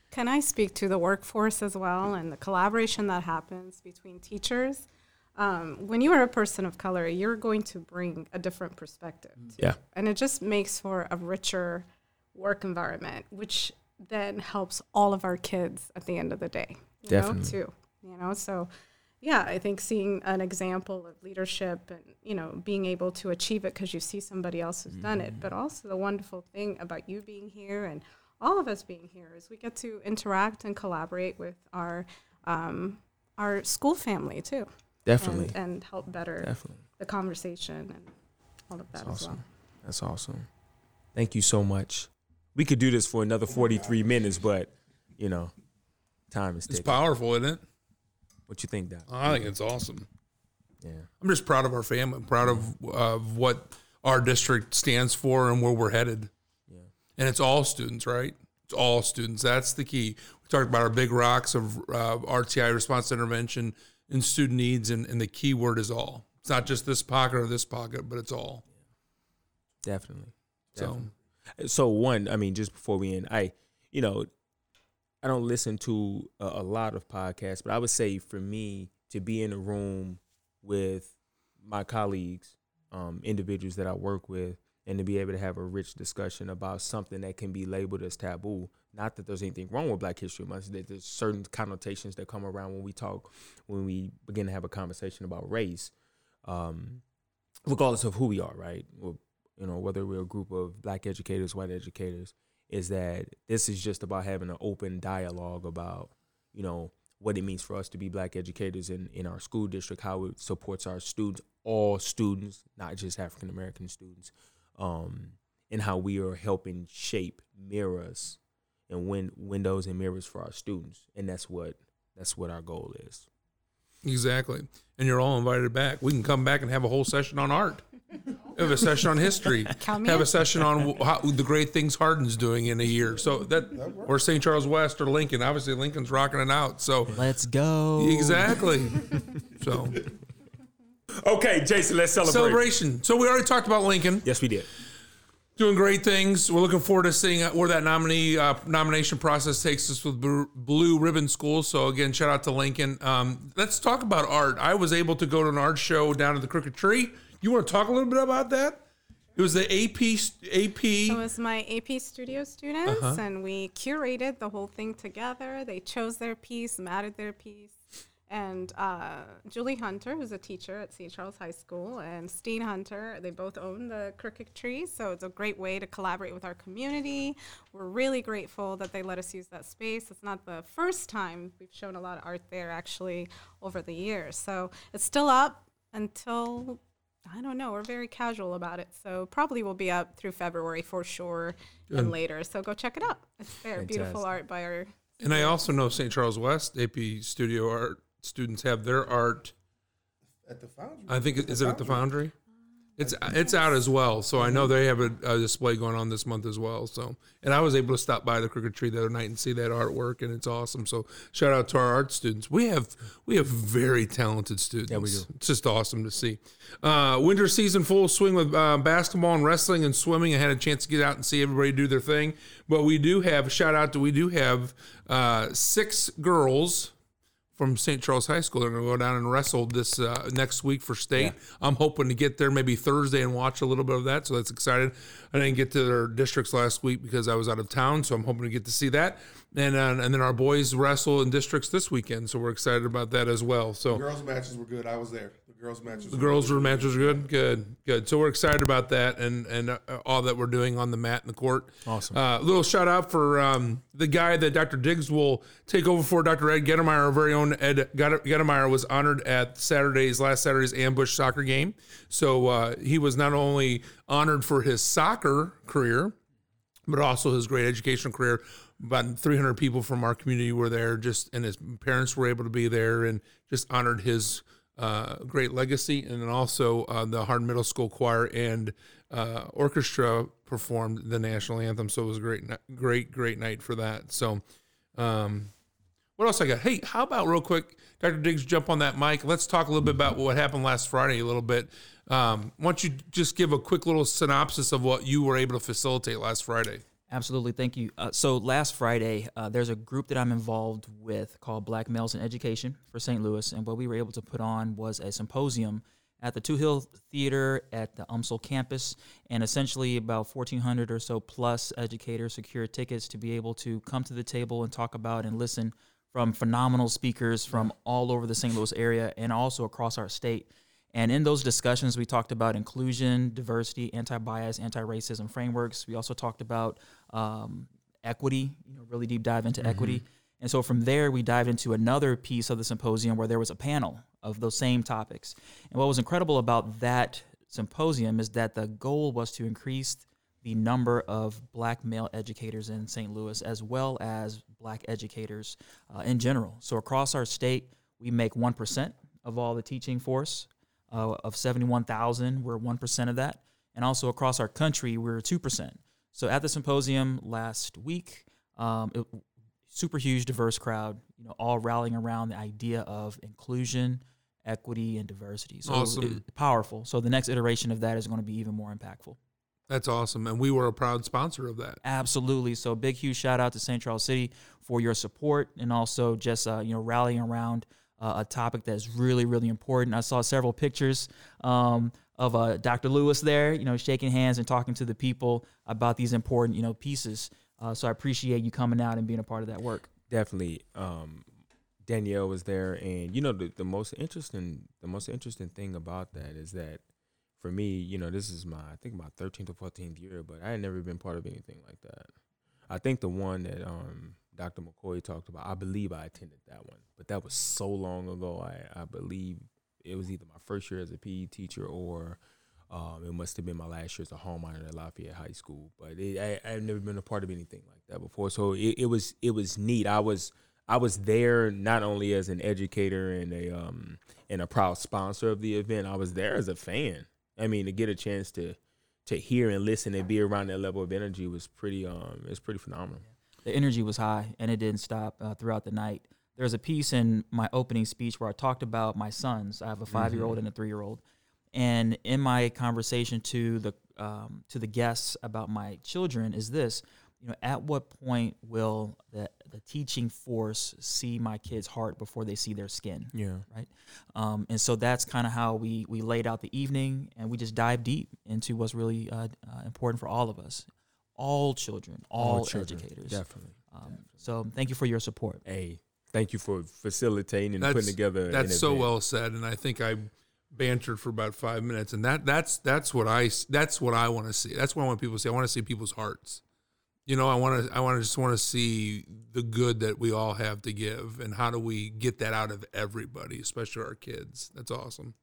Can I speak to the workforce as well and the collaboration that happens between teachers? Um, when you are a person of color, you're going to bring a different perspective. Yeah. And it just makes for a richer work environment, which then helps all of our kids at the end of the day. You Definitely. Know, too. You know, so yeah, I think seeing an example of leadership and, you know, being able to achieve it because you see somebody else who's done it, but also the wonderful thing about you being here and all of us being here is we get to interact and collaborate with our um, our school family too, Definitely. and, and help better Definitely. the conversation and all of that That's as well. awesome. That's awesome. Thank you so much. We could do this for another 43 minutes, but, you know, time is It's ticking. powerful, isn't it? What you think, Doc? I think it's awesome. Yeah. I'm just proud of our family. I'm proud of of what our district stands for and where we're headed. Yeah. And it's all students, right? It's all students. That's the key. We talked about our big rocks of uh, RTI response intervention and student needs, and, and the key word is all. It's not just this pocket or this pocket, but it's all. Definitely. So Definitely. So one, I mean, just before we end, I, you know, I don't listen to a, a lot of podcasts, but I would say for me to be in a room with my colleagues, um, individuals that I work with, and to be able to have a rich discussion about something that can be labeled as taboo. Not that there's anything wrong with Black History Month, that there's certain connotations that come around when we talk, when we begin to have a conversation about race, um, regardless of who we are, right? You know, whether we're a group of black educators, white educators, is that this is just about having an open dialogue about, you know, what it means for us to be black educators in, in our school district, how it supports our students, all students, not just African American students, um, and how we are helping shape mirrors and win windows and mirrors for our students. And that's what that's what our goal is. exactly. And you're all invited back. We can come back and have a whole session on art. Have a session on history. Count me have in. a session on how, the great things Hardin's doing in a year. So that, or St. Charles West or Lincoln. Obviously, Lincoln's rocking it out. So Let's go. exactly. so Okay, Jason, let's celebrate. celebration. So we already talked about Lincoln Yes, we did. doing great things. We're looking forward to seeing where that nominee uh, nomination process takes us with Blue- Blue Ribbon School. So again, shout out to Lincoln. Um, let's talk about art. I was able to go to an art show down at the Crooked Tree. You want to talk a little bit about that? It was the AP AP. It was my AP Studio students, Uh-huh. and we curated the whole thing together. They chose their piece, matted their piece. And uh, Julie Hunter, who's a teacher at St. Charles High School, and Steen Hunter, they both own the Crooked Tree. So it's a great way to collaborate with our community. We're really grateful that they let us use that space. It's not the first time we've shown a lot of art there, actually, over the years. So it's still up until I don't know. We're very casual about it. So probably will be up through February for sure and later. So go check it out. It's there. Beautiful art by our. and I also know St. Charles West AP Studio Art students have their art. At the foundry. I think is it at the Foundry? It's it's out as well, so I know they have a, a display going on this month as well. So, and I was able to stop by the Crooked Tree the other night and see that artwork, and it's awesome. So, shout out to our art students. We have we have very talented students. Yeah, we do. It's just awesome to see. Uh, winter season full swing with uh, basketball and wrestling and swimming. I had a chance to get out and see everybody do their thing, but we do have shout out to we do have uh, six girls from St. Charles High School. They're going to go down and wrestle this uh, next week for state. I'm hoping to get there maybe Thursday and watch a little bit of that. So that's excited. I didn't get to their districts last week because I was out of town. So I'm hoping to get to see that. And uh, and then our boys wrestle in districts this weekend. So we're excited about that as well. So girls matches were good. I was there. The girls matches. the girls' room matches are good, good, good. So we're excited about that and and uh, all that we're doing on the mat and the court. Awesome. Uh, little shout out for um, the guy that Dr. Diggs will take over for, Dr. Ed Gettemeyer. Our very own Ed Get- Gettemeyer was honored at Saturday's last Saturday's ambush soccer game. So uh, he was not only honored for his soccer career, but also his great educational career. About 300 people from our community were there, just and his parents were able to be there and just honored his uh, great legacy, and then also uh, the Hardin Middle School Choir and uh, orchestra performed the national anthem. So it was a great, great, great night for that. So, um, what else I got? Hey, how about real quick, Dr. Diggs, jump on that mic. Let's talk a little bit about what happened last Friday. A little bit. Um, why don't you just give a quick little synopsis of what you were able to facilitate last Friday? Absolutely, thank you. Uh, so last Friday, uh, there's a group that I'm involved with called Black Males in Education for St. Louis, and what we were able to put on was a symposium at the Touhill Theater at the UMSL campus, and essentially about 1,400 or so plus educators secured tickets to be able to come to the table and talk about and listen from phenomenal speakers from all over the St. Louis area and also across our state. And in those discussions, we talked about inclusion, diversity, anti-bias, anti-racism frameworks. We also talked about um, equity, you know, really deep dive into equity. And so from there, we dived into another piece of the symposium where there was a panel of those same topics. And what was incredible about that symposium is that the goal was to increase the number of black male educators in St. Louis as well as black educators uh, in general. So across our state, we make 1% of all the teaching force. Uh, of 71,000, we're 1% of that. And also across our country, we're 2%. So at the symposium last week, um, it, super huge, diverse crowd, you know, all rallying around the idea of inclusion, equity, and diversity. So Awesome. it- powerful. So the next iteration of that is going to be even more impactful. That's awesome, and we were a proud sponsor of that. Absolutely. So big, huge shout out to St. Charles City for your support and also just uh, you know rallying around uh, a topic that's really, really important. I saw several pictures um, of uh, Dr. Lewis there, you know, shaking hands and talking to the people about these important you know pieces. Uh, so I appreciate you coming out and being a part of that work. definitely um Danielle was there and you know the, the most interesting the most interesting thing about that is that for me, you know, this is my I think my 13th or 14th year, but I had never been part of anything like that. I think the one that um Dr. McCoy talked about, I believe I attended that one, but that was so long ago. I I believe it was either my first year as a PE teacher or um, it must have been my last year as a hall monitor at Lafayette High School, but it, I, I've never been a part of anything like that before. So it, it was it was neat. I was I was there not only as an educator and a um and a proud sponsor of the event. I was there as a fan. I mean, to get a chance to to hear and listen and be around that level of energy was pretty um it's pretty phenomenal. The energy was high and it didn't stop uh, throughout the night. There's a piece in my opening speech where I talked about my sons. I have a five year old and a three year old, and in my conversation to the um, to the guests about my children is this: you know, at what point will the the teaching force see my kids' heart before they see their skin? Yeah. right? Um, and so that's kind of how we we laid out the evening, and we just dive deep into what's really uh, uh, important for all of us, all children, all, children, educators. Definitely. Um, so thank you for your support. Hey, thank you for facilitating and That's putting together. That's an so event. well said, and I think I bantered for about five minutes, and that that's that's what I that's what I want to see. That's what I want people to see. I want to see people's hearts. You know, I want to I want to just want to see the good that we all have to give, and how do we get that out of everybody, especially our kids. That's awesome.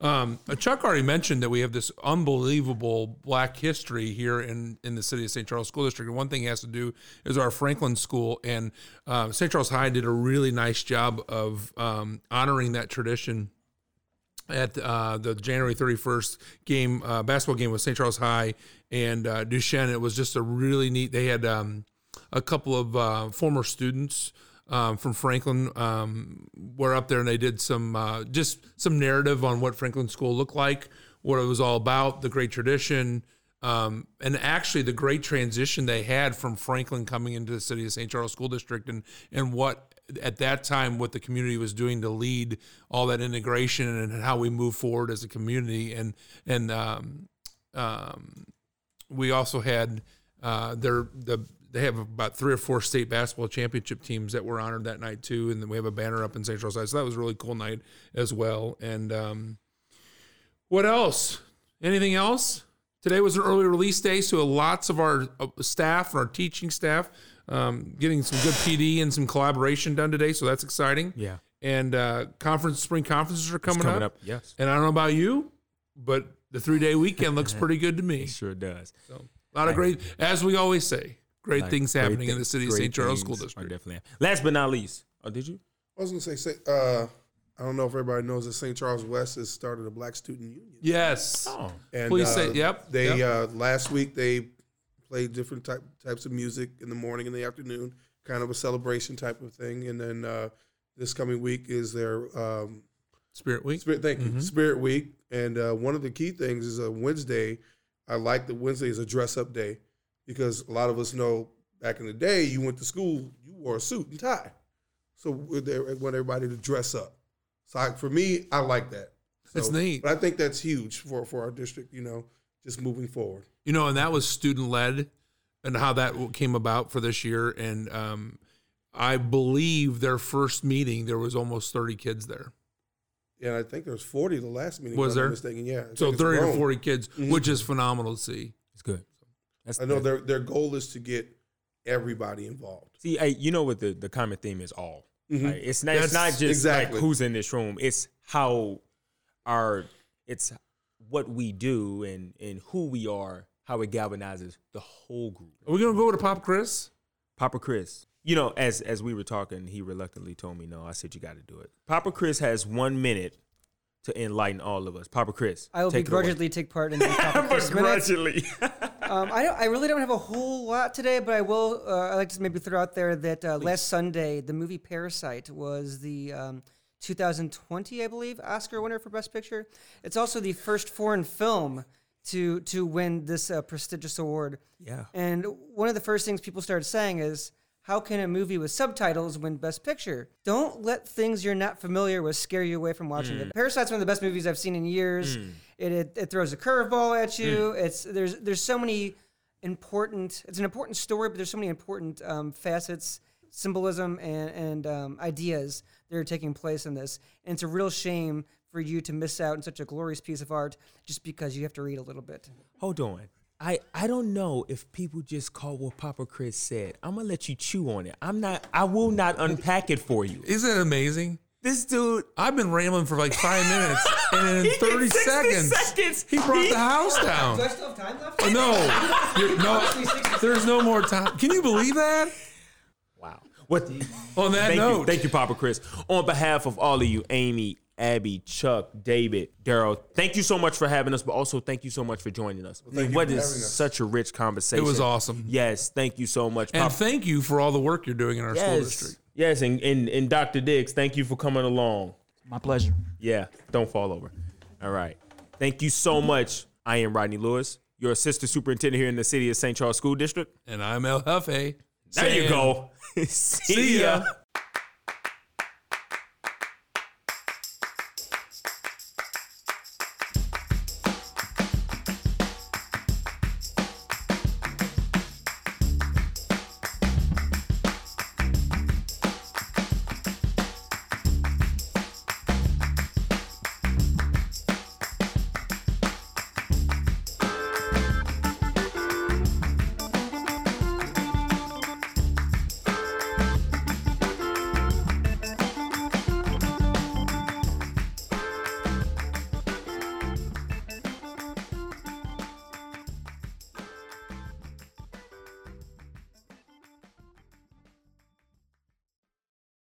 Um, uh, Chuck already mentioned that we have this unbelievable Black history here in, in the city of St. Charles School District. And one thing it has to do is our Franklin School and um, St. Charles High did a really nice job of um, honoring that tradition at uh, the January 31st game, uh, basketball game with St. Charles High and uh, Duchesne. It was just a really neat. They had um, a couple of uh, former students um, from Franklin um, were up there and they did some uh, just some narrative on what Franklin School looked like, what it was all about, the great tradition. Um, and actually, the great transition they had from Franklin coming into the city of St. Charles School District, and and what at that time what the community was doing to lead all that integration and how we move forward as a community, and and um, um, we also had uh, their the they have about three or four state basketball championship teams that were honored that night too, and then we have a banner up in St. Charles High, so that was a really cool night as well. And um, what else? Anything else? Today was an early release day, so lots of our uh, staff and our teaching staff um, getting some good PD and some collaboration done today, so that's exciting. Yeah. And uh, conference spring conferences are coming, coming up. up, yes. And I don't know about you, but the three day weekend looks pretty good to me. It sure does. So a lot of great, as we always say, great Like, things great happening in the city of St. Charles School are District. Definitely. Last but not least. Oh, did you? I was gonna say, say uh, I don't know if everybody knows that St. Charles West has started a Black Student Union. Yes. Oh, And Please uh, say- yep, They yep. Uh, last week they played different type, types of music in the morning and the afternoon, kind of a celebration type of thing. And then uh, this coming week is their um, Spirit Week. Spirit. Thank Mm-hmm. you, Spirit Week. And uh, one of the key things is a Wednesday. I like that Wednesday is a dress up day because a lot of us know back in the day you went to school, you wore a suit and tie. So they want everybody to dress up. So I, for me, I like that. So, It's neat. But I think that's huge for, for our district, you know, just moving forward. You know, and that was student led, and how that came about for this year. And um, I believe their first meeting there was almost thirty kids there. Yeah, I think there was 40 the last meeting. Was if I'm there? mistaken, yeah. I So thirty to forty kids, Mhm. which is phenomenal to see. it's good. That's, I know that- their their goal is to get everybody involved. See, I, you know what the, the common theme is all. Mhm. Right? It's not. It's not just exactly. like who's in this room. It's how our. It's what we do and and who we are. How it galvanizes the whole group. Are we gonna go to Pop Chris? Papa Chris. You know, as as we were talking, he reluctantly told me no. I said you got to do it. Papa Chris has one minute to enlighten all of us. Papa Chris, I will take it away. begrudgingly take part in the Papa Chris minutes. Um, I, don't, I really don't have a whole lot today, but I will. Uh, I like to maybe throw out there that uh, last Sunday, the movie Parasite was the um, 2020, I believe, Oscar winner for Best Picture. It's also the first foreign film to to win this uh, prestigious award. yeah. And one of the first things people started saying is, how can a movie with subtitles win Best Picture? Don't let things you're not familiar with scare you away from watching it. Parasite's one of the best movies I've seen in years. It, it it throws a curveball at you. It's there's there's so many important. It's an important story, but there's so many important um, facets, symbolism, and and um, ideas that are taking place in this. And it's a real shame for you to miss out on such a glorious piece of art just because you have to read a little bit. Hold on. I, I don't know if people just call what Papa Chris said. I'm gonna let you chew on it. I'm not. I will not unpack it for you. Isn't it amazing? This dude. I've been rambling for like five minutes, and in thirty seconds, seconds. he brought He- the house down. Do I still have time left? Oh, no, no, there's no more time. Can you believe that? Wow. What? On that Thank note, you, thank you, Papa Chris. On behalf of all of you, Amy, Abby, Chuck, David, Daryl, thank you so much for having us, but also thank you so much for joining us. thank you for is us. such a rich conversation? It was awesome. Yes, thank you so much, and Papa. thank you for all the work you're doing in our school district. yes, and, and and Dr. Diggs, thank you for coming along. My pleasure. Yeah, don't fall over. All right. Thank you so much. I am Rodney Lewis, your assistant superintendent here in the city of St. Charles School District. And I'm El Jefe. There you go. See, See ya. ya.